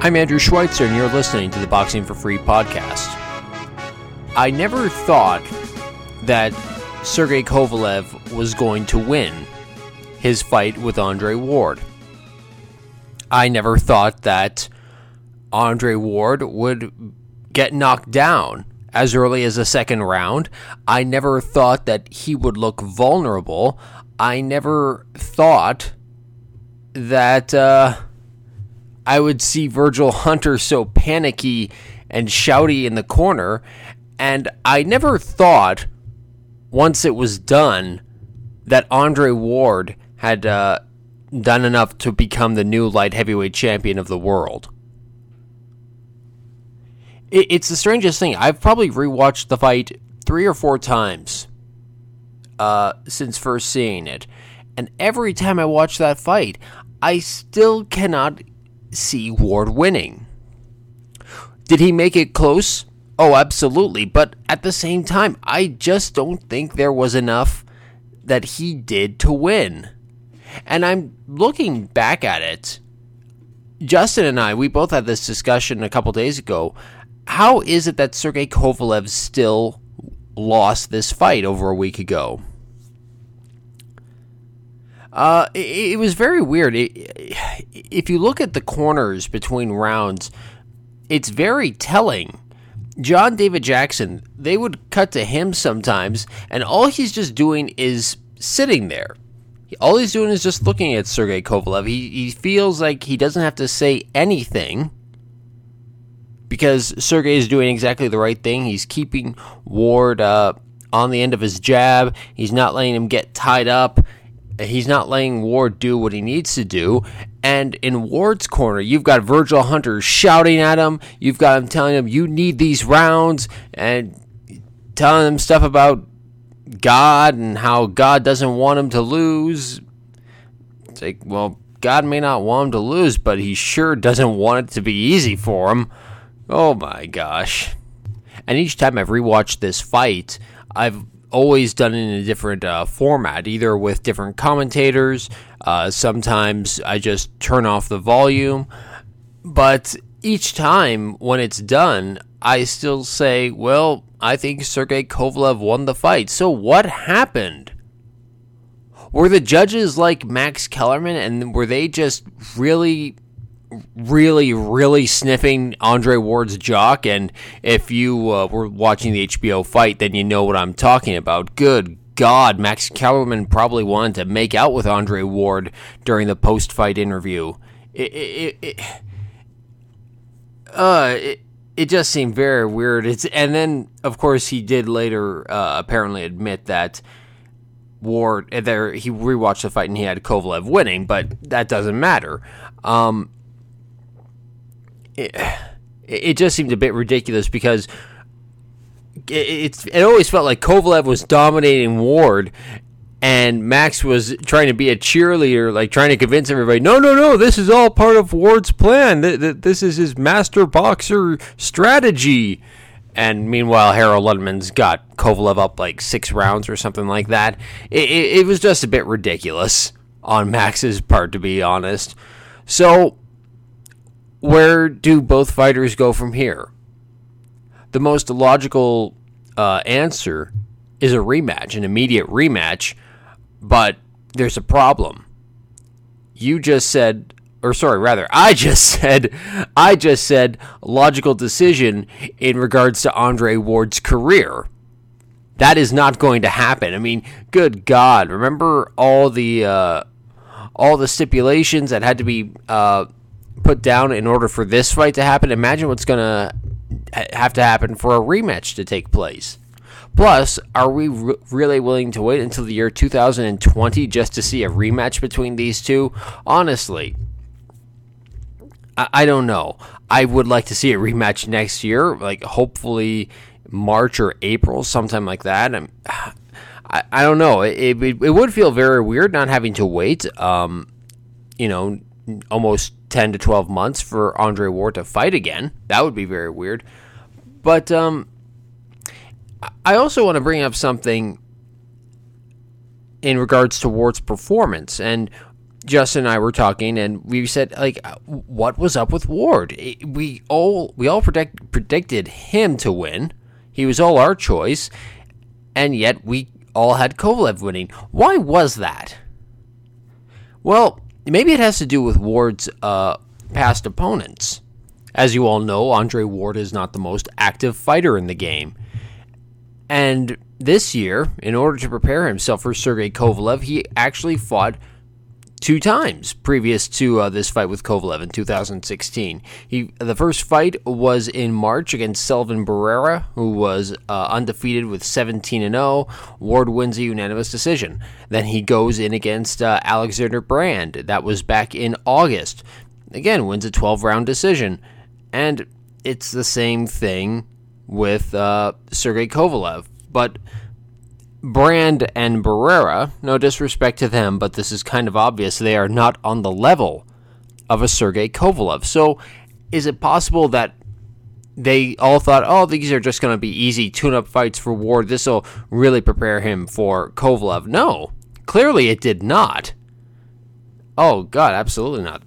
I'm Andrew Schweitzer, and you're listening to the Boxing for Free podcast. I never thought that Sergey Kovalev was going to win his fight with Andre Ward. I never thought that Andre Ward would get knocked down as early as the second round. I never thought that he would look vulnerable. I never thought that. Uh, I would see Virgil Hunter so panicky and shouty in the corner. And I never thought, once it was done, that Andre Ward had uh, done enough to become the new light heavyweight champion of the world. It, it's the strangest thing. I've probably rewatched the fight three or four times uh, since first seeing it. And every time I watch that fight, I still cannot see Ward winning. Did he make it close? Oh, absolutely. But at the same time, I just don't think there was enough that he did to win. And I'm looking back at it. Justin and I, we both had this discussion a couple days ago. How is it that Sergey Kovalev still lost this fight over a week ago? Uh, it, it, was very weird. It, if you look at the corners between rounds, it's very telling. John David Jackson, they would cut to him sometimes, and all he's just doing is sitting there. All he's doing is just looking at Sergey Kovalev. He, he feels like he doesn't have to say anything because Sergey is doing exactly the right thing. He's keeping Ward uh, on the end of his jab, he's not letting him get tied up. He's not letting Ward do what he needs to do. And in Ward's corner, you've got Virgil Hunter shouting at him. You've got him telling him, you need these rounds, and telling him stuff about God and how God doesn't want him to lose. It's like, well, God may not want him to lose, but he sure doesn't want it to be easy for him. Oh my gosh. And each time I've rewatched this fight, I've always done in a different uh, format, either with different commentators. Uh, sometimes I just turn off the volume. But each time when it's done, I still say, well, I think Sergey Kovalev won the fight. So what happened? Were the judges like Max Kellerman and were they just really really, really sniffing Andre Ward's jock. And if you uh, were watching the HBO fight, then you know what I'm talking about. Good God, Max Kellerman probably wanted to make out with Andre Ward during the post fight interview. It, it, it, uh, it, it just seemed very weird. It's and then of course he did later uh, apparently admit that Ward there he rewatched the fight and he had Kovalev winning, but that doesn't matter. Um, it, it just seemed a bit ridiculous because it, it always felt like Kovalev was dominating Ward and Max was trying to be a cheerleader, like trying to convince everybody, no, no, no, this is all part of Ward's plan. This is his master boxer strategy. And meanwhile, Harold Lederman's got Kovalev up like six rounds or something like that. It, it, it was just a bit ridiculous on Max's part, to be honest. So where do both fighters go from here? The most logical uh, answer is a rematch, an immediate rematch, but there's a problem. You just said, or sorry, rather, I just said, I just said logical decision in regards to Andre Ward's career. That is not going to happen. I mean, good God! Remember all the uh, all the stipulations that had to be uh, put down in order for this fight to happen. Imagine what's going to have to happen for a rematch to take place. Plus, are we re- really willing to wait until the year 2020 just to see a rematch between these two? Honestly, I, I don't know. I would like to see a rematch next year, like hopefully March or April, sometime like that. I'm, I, I don't know. It, it, it would feel very weird not having to wait. Um, you know, almost 10 to 12 months for Andre Ward to fight again. That would be very weird. But um, I also want to bring up something in regards to Ward's performance. And Justin and I were talking, and we said, like, what was up with Ward? We all we all predict, predicted him to win. He was all our choice, and yet we all had Kovalev winning. Why was that? Well, maybe it has to do with Ward's uh, past opponents. As you all know, Andre Ward is not the most active fighter in the game. And this year, in order to prepare himself for Sergey Kovalev, he actually fought two times previous to uh, this fight with Kovalev in 2016. He the first fight was in March against Sullivan Barrera, who was uh, undefeated with 17 and 0. Ward wins a unanimous decision. Then he goes in against uh, Alexander Brand. That was back in August. Again, wins a 12 round decision, and it's the same thing with uh, Sergey Kovalev, but Brand and Barrera, no disrespect to them, but this is kind of obvious, they are not on the level of a Sergey Kovalev. So is it possible that they all thought, oh, these are just going to be easy tune up fights for Ward. This will really prepare him for Kovalev. No, clearly it did not. Oh, God, absolutely not.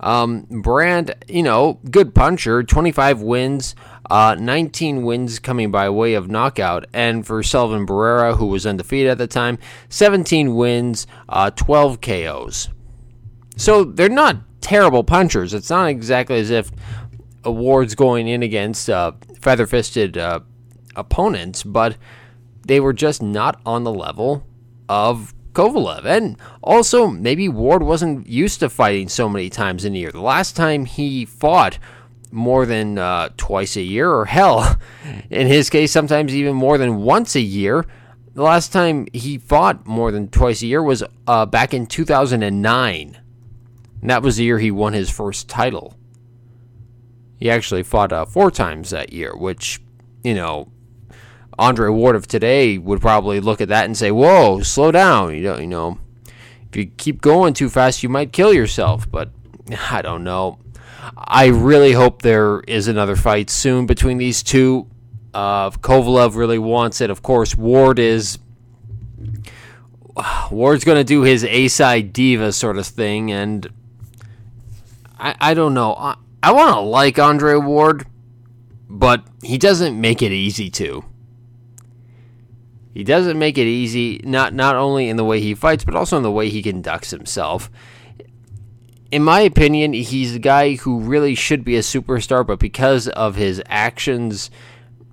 Um, Brand, you know, good puncher, 25 wins, uh, 19 wins coming by way of knockout. And for Sullivan Barrera, who was undefeated at the time, 17 wins, uh, 12 KOs. So they're not terrible punchers. It's not exactly as if Ward's going in against uh, feather fisted uh, opponents, but they were just not on the level of Kovalev. And also, maybe Ward wasn't used to fighting so many times in a year. The last time he fought more than uh, twice a year, or hell, in his case, sometimes even more than once a year. The last time he fought more than twice a year was uh, back in 2009. And that was the year he won his first title. He actually fought uh, four times that year, which, you know, Andre Ward of today would probably look at that and say, "Whoa, slow down." You know, you know, if you keep going too fast, you might kill yourself. But I don't know. I really hope there is another fight soon between these two. Uh, Kovalev really wants it. Of course, Ward is. Ward's going to do his A side diva sort of thing, and I, I don't know. I, I want to like Andre Ward, but he doesn't make it easy to. He doesn't make it easy, not not only in the way he fights, but also in the way he conducts himself in my opinion, he's a guy who really should be a superstar, but because of his actions,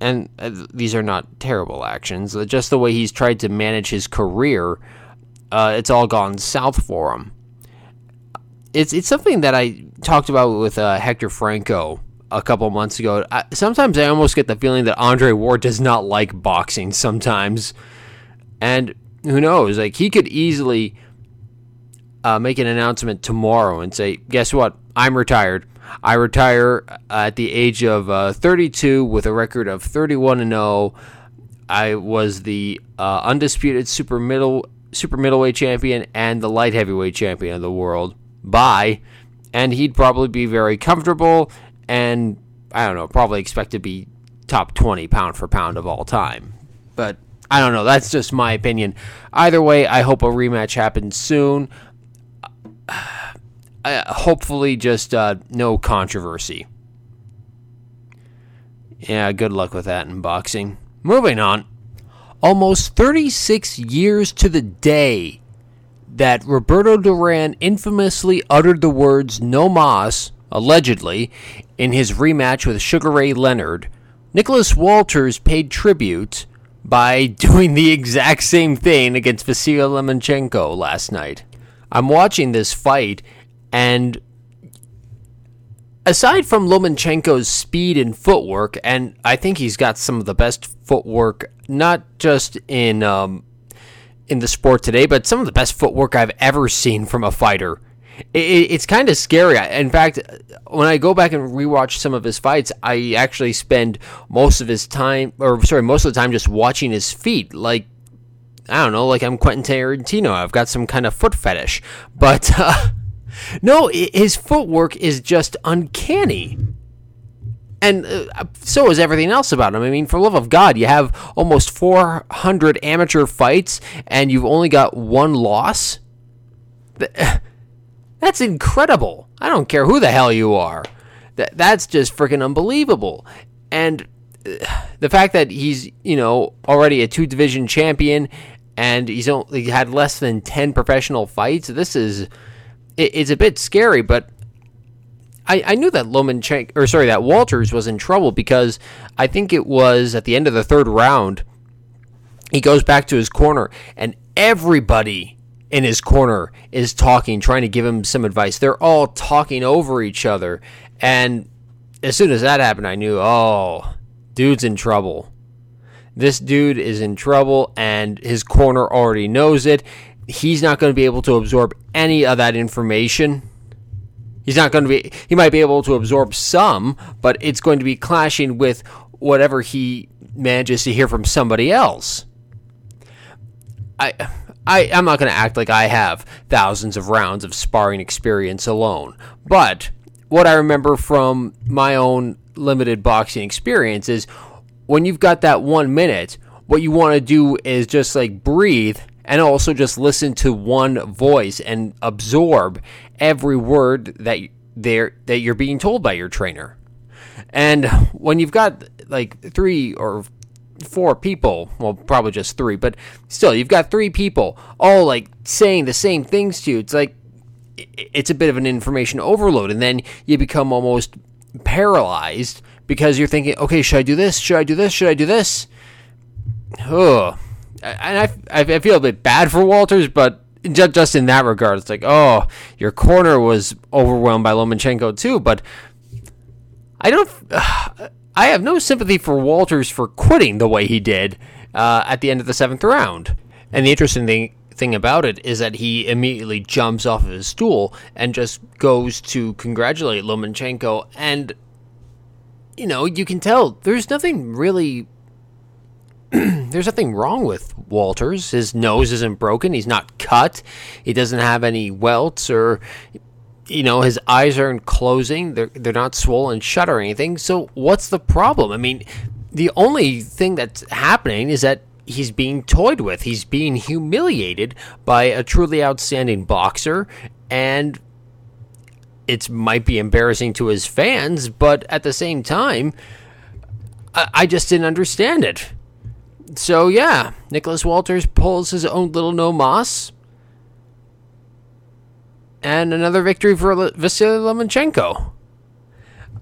and uh, these are not terrible actions, uh, just the way he's tried to manage his career, uh, it's all gone south for him. It's it's something that I talked about with uh, Hector Franco a couple months ago. I, sometimes I almost get the feeling that Andre Ward does not like boxing. Sometimes, and who knows? Like he could easily uh, make an announcement tomorrow and say, guess what? I'm retired. I retire at the age of uh, 32 with a record of 31 and 0. I was the uh, undisputed super middle super middleweight champion and the light heavyweight champion of the world. Bye. And he'd probably be very comfortable and I don't know, probably expect to be top 20 pound for pound of all time. But I don't know. That's just my opinion. Either way, I hope a rematch happens soon uh, hopefully just uh, no controversy. Yeah, good luck with that in boxing. Moving on. Almost 36 years to the day that Roberto Duran infamously uttered the words no mas, allegedly, in his rematch with Sugar Ray Leonard, Nicholas Walters paid tribute by doing the exact same thing against Vasily Lomachenko last night. I'm watching this fight, and aside from Lomachenko's speed and footwork, and I think he's got some of the best footwork, not just in um, in the sport today, but some of the best footwork I've ever seen from a fighter. It, it's kind of scary. In fact, when I go back and rewatch some of his fights, I actually spend most of his time, or sorry, most of the time just watching his feet. Like I don't know, like I'm Quentin Tarantino. I've got some kind of foot fetish. But uh, no, his footwork is just uncanny. And uh, so is everything else about him. I mean, for love of God, you have almost 400 amateur fights and you've only got one loss. That's incredible. I don't care who the hell you are. That that's just freaking unbelievable. And uh, the fact that he's, you know, already a two division champion and he's only had less than 10 professional fights, this is it, it's a bit scary, but I, I knew that Lomachenko, or sorry, that Walters was in trouble because I think it was at the end of the third round. He goes back to his corner, and everybody in his corner is talking, trying to give him some advice. They're all talking over each other. And as soon as that happened, I knew, oh, dude's in trouble. This dude is in trouble, and his corner already knows it. He's not going to be able to absorb any of that information He's not going to be, he might be able to absorb some, but it's going to be clashing with whatever he manages to hear from somebody else. I, I, I'm not going to act like I have thousands of rounds of sparring experience alone, but what I remember from my own limited boxing experience is when you've got that one minute, what you want to do is just like breathe and also just listen to one voice and absorb every word that there that you're being told by your trainer. And when you've got like three or four people, well, probably just three, but still, you've got three people all like saying the same things to you. It's like it's a bit of an information overload, and then you become almost paralyzed because you're thinking, okay, should I do this? Should I do this? Should I do this? Oh, and I, I feel a bit bad for Walters, but just in that regard, it's like, oh, your corner was overwhelmed by Lomachenko too, but I don't. Uh, I have no sympathy for Walters for quitting the way he did uh, at the end of the seventh round. And the interesting thing thing about it is that he immediately jumps off of his stool and just goes to congratulate Lomachenko, and you know you can tell there's nothing really there's nothing wrong with Walters. His nose isn't broken. He's not cut. He doesn't have any welts or you know his eyes aren't closing. They're they're not swollen shut or anything. So what's the problem? I mean, the only thing that's happening is that he's being toyed with. He's being humiliated by a truly outstanding boxer and it might be embarrassing to his fans, but at the same time, I, I just didn't understand it so yeah, Nicholas Walters pulls his own little no mas. And another victory for Vasily Lomachenko.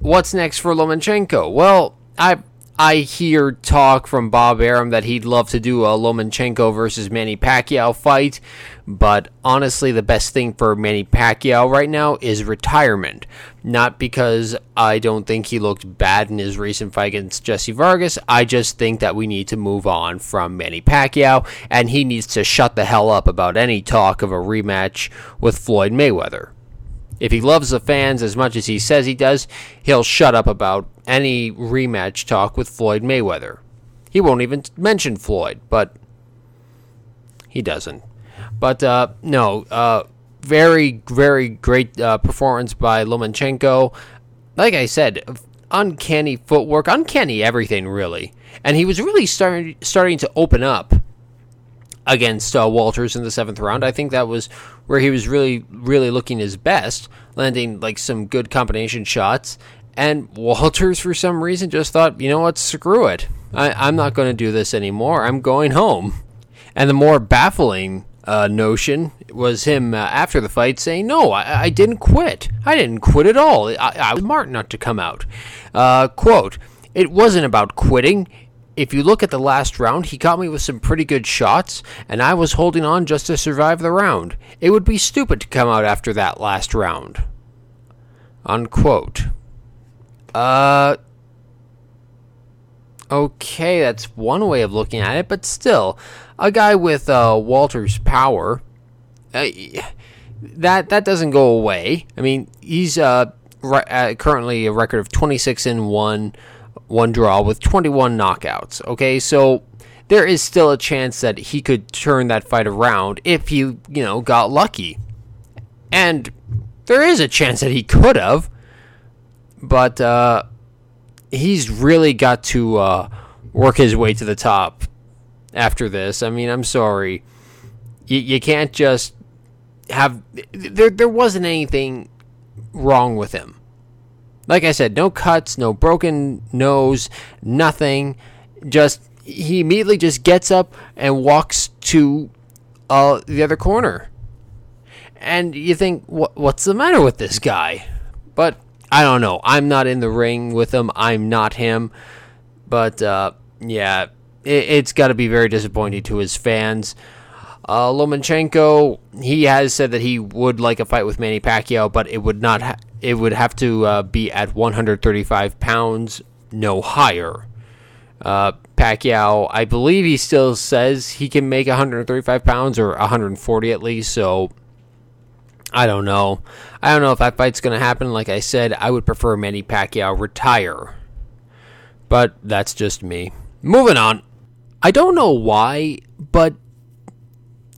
What's next for Lomachenko? Well, I I hear talk from Bob Arum that he'd love to do a Lomachenko versus Manny Pacquiao fight, but honestly, the best thing for Manny Pacquiao right now is retirement. Not because I don't think he looked bad in his recent fight against Jesse Vargas, I just think that we need to move on from Manny Pacquiao, and he needs to shut the hell up about any talk of a rematch with Floyd Mayweather. If he loves the fans as much as he says he does, he'll shut up about any rematch talk with Floyd Mayweather. He won't even mention Floyd, but he doesn't. But uh, no, uh, very, very great uh, performance by Lomachenko. Like I said, uncanny footwork, uncanny everything, really. And he was really starting starting to open up against uh, Walters in the seventh round. I think that was where he was really, really looking his best, landing like some good combination shots. And Walters, for some reason, just thought, you know what, screw it. I, am not going to do this anymore. I'm going home. And the more baffling uh, notion was him uh, after the fight saying, No, I, I, didn't quit. I didn't quit at all. I, I was smart not to come out. Uh, quote, It wasn't about quitting if you look at the last round, he caught me with some pretty good shots, and I was holding on just to survive the round. It would be stupid to come out after that last round. Unquote. Uh. Okay, that's one way of looking at it, but still, a guy with uh, Walter's power, uh, that that doesn't go away. I mean, he's uh, uh currently a record of 26 and one one draw with 21 knockouts. Okay, so there is still a chance that he could turn that fight around if he, you know, got lucky. And there is a chance that he could have, but uh, he's really got to uh, work his way to the top after this. I mean, I'm sorry. You, you can't just have there there wasn't anything wrong with him. Like I said, no cuts, no broken nose, nothing. Just he immediately just gets up and walks to uh, the other corner. And you think, what, what's the matter with this guy? But I don't know. I'm not in the ring with him. I'm not him. But uh, yeah, it, has got to be very disappointing to his fans. Uh, Lomachenko, he has said that he would like a fight with Manny Pacquiao, but it would not. Ha- it would have to uh, be at 135 pounds, no higher. Uh, Pacquiao, I believe he still says he can make 135 pounds or 140 at least. So I don't know. I don't know if that fight's going to happen. Like I said, I would prefer Manny Pacquiao retire. But that's just me. Moving on. I don't know why, but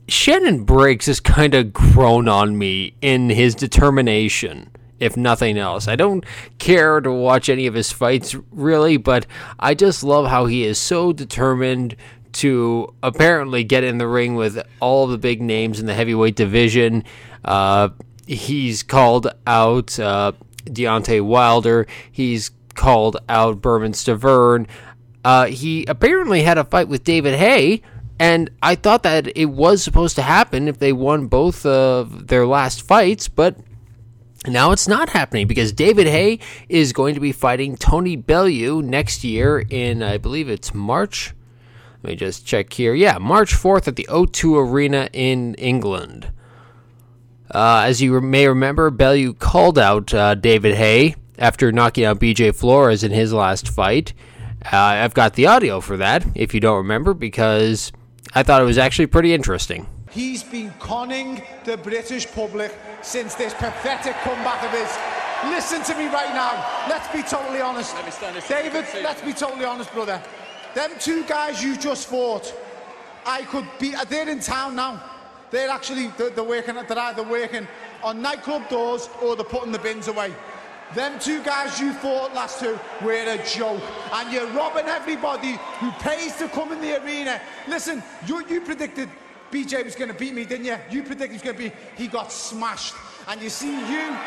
Shannon Briggs has kind of grown on me in his determination, if nothing else. I don't care to watch any of his fights, really, but I just love how he is so determined to apparently get in the ring with all the big names in the heavyweight division. Uh, he's called out uh, Deontay Wilder. He's called out Bermane Stiverne. Uh, he apparently had a fight with David Haye and I thought that it was supposed to happen if they won both of their last fights, but now it's not happening because David Haye is going to be fighting Tony Bellew next year in, I believe it's March. Let me just check here. Yeah, March 4th at the O2 Arena in England. Uh, as you may remember, Bellew called out uh, David Haye after knocking out BJ Flores in his last fight. Uh, I've got the audio for that, if you don't remember, because I thought it was actually pretty interesting. He's been conning the British public since this pathetic comeback of his. Listen to me right now. Let's be totally honest. David, let's be totally honest, brother. Them two guys you just fought, I could be. They're in town now. They're actually they're, they're working. They're either working on nightclub doors or they're putting the bins away. Them two guys you fought last two were a joke. And you're robbing everybody who pays to come in the arena. Listen, you, you predicted BJ was going to beat me, didn't you? You predicted he was going to be. He got smashed. And you see, you,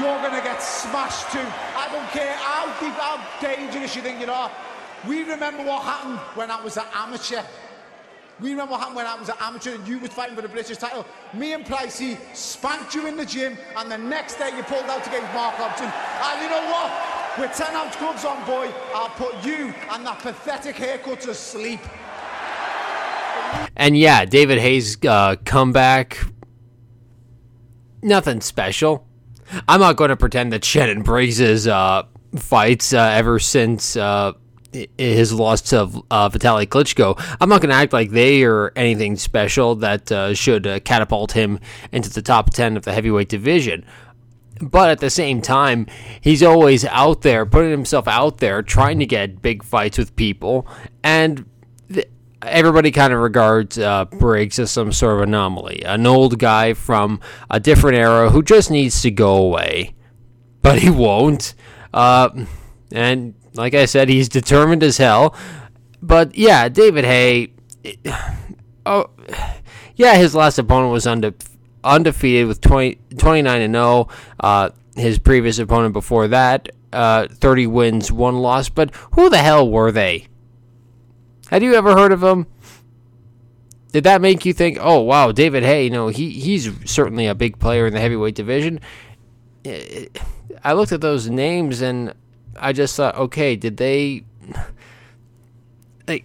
you're going to get smashed too. I don't care how deep, how dangerous you think you are. We remember what happened when I was an amateur. We remember what happened when I was an amateur and you was fighting for the British title. Me and Pricey spanked you in the gym, and the next day you pulled out against Mark Hobson. And you know what? With 10 ounce gloves on, boy, I'll put you and that pathetic haircut to sleep. And yeah, David Haye's uh, comeback, nothing special. I'm not going to pretend that Shannon Briggs' uh, fights uh, ever since uh, his loss to uh, Vitaly Klitschko, I'm not going to act like they are anything special that uh, should uh, catapult him into the top 10 of the heavyweight division. But at the same time, he's always out there, putting himself out there, trying to get big fights with people. And th- everybody kind of regards uh, Briggs as some sort of anomaly, an old guy from a different era who just needs to go away. But he won't. Uh, and like I said, he's determined as hell. But yeah, David Haye. Oh, yeah, his last opponent was unde- undefeated with 20, 29 and 0. Uh, his previous opponent before that, uh, 30 wins, one loss. But who the hell were they? Had you ever heard of them? Did that make you think, oh wow, David Haye? You know, he he's certainly a big player in the heavyweight division. I looked at those names and I just thought, okay, did they like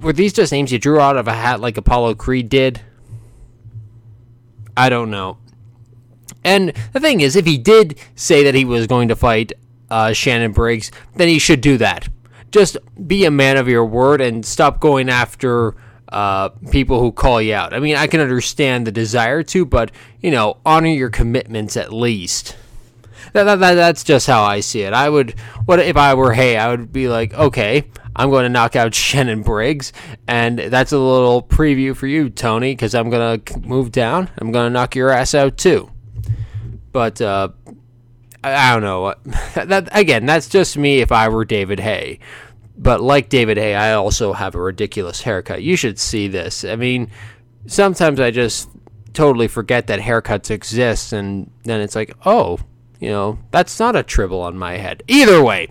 were these just names you drew out of a hat like Apollo Creed did? I don't know. And the thing is, if he did say that he was going to fight uh, Shannon Briggs, then he should do that. Just be a man of your word and stop going after uh, people who call you out. I mean, I can understand the desire to, but you know, honor your commitments at least. That, that, that, that's just how I see it. I would, what if I were Haye? I would be like, okay, I'm going to knock out Shannon Briggs, and that's a little preview for you, Tony, because I'm going to move down. I'm going to knock your ass out too. But uh, I, I don't know. that again, that's just me if I were David Haye. But like David Haye, I also have a ridiculous haircut. You should see this. I mean, sometimes I just totally forget that haircuts exist, and then it's like, oh, you know, that's not a tribble on my head. Either way,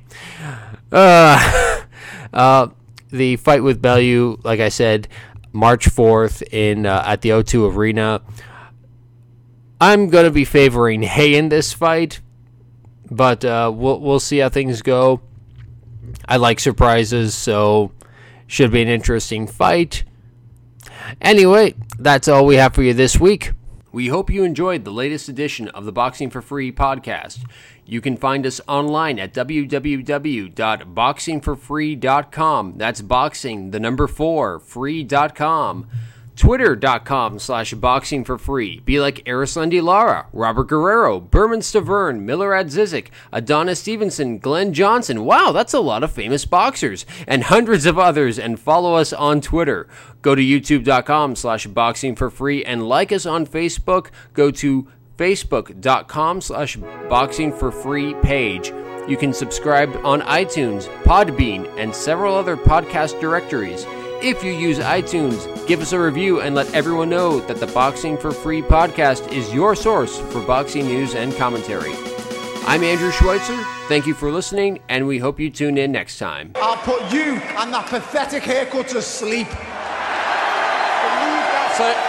uh, uh, the fight with Bellew, like I said, March 4th in uh, at the O2 Arena. I'm gonna be favoring Haye in this fight, but uh, we'll we'll see how things go. I like surprises, so should be an interesting fight. Anyway, that's all we have for you this week. We hope you enjoyed the latest edition of the Boxing for Free podcast. You can find us online at www.boxingforfree.com. That's boxing, the number four, free.com. Twitter.com slash boxing for free. Be like Erislandy Lara, Robert Guerrero, Bermane Stiverne, Miller Zizik, Adonis Stevenson, Glenn Johnson. Wow, that's a lot of famous boxers. And hundreds of others. And follow us on Twitter. Go to youtube.com slash boxing for free and like us on Facebook. Go to facebook.com slash boxing for free page. You can subscribe on iTunes, Podbean, and several other podcast directories. If you use iTunes, give us a review and let everyone know that the Boxing for Free podcast is your source for boxing news and commentary. I'm Andrew Schweitzer. Thank you for listening, and we hope you tune in next time. I'll put you and that pathetic haircut to sleep. That's it.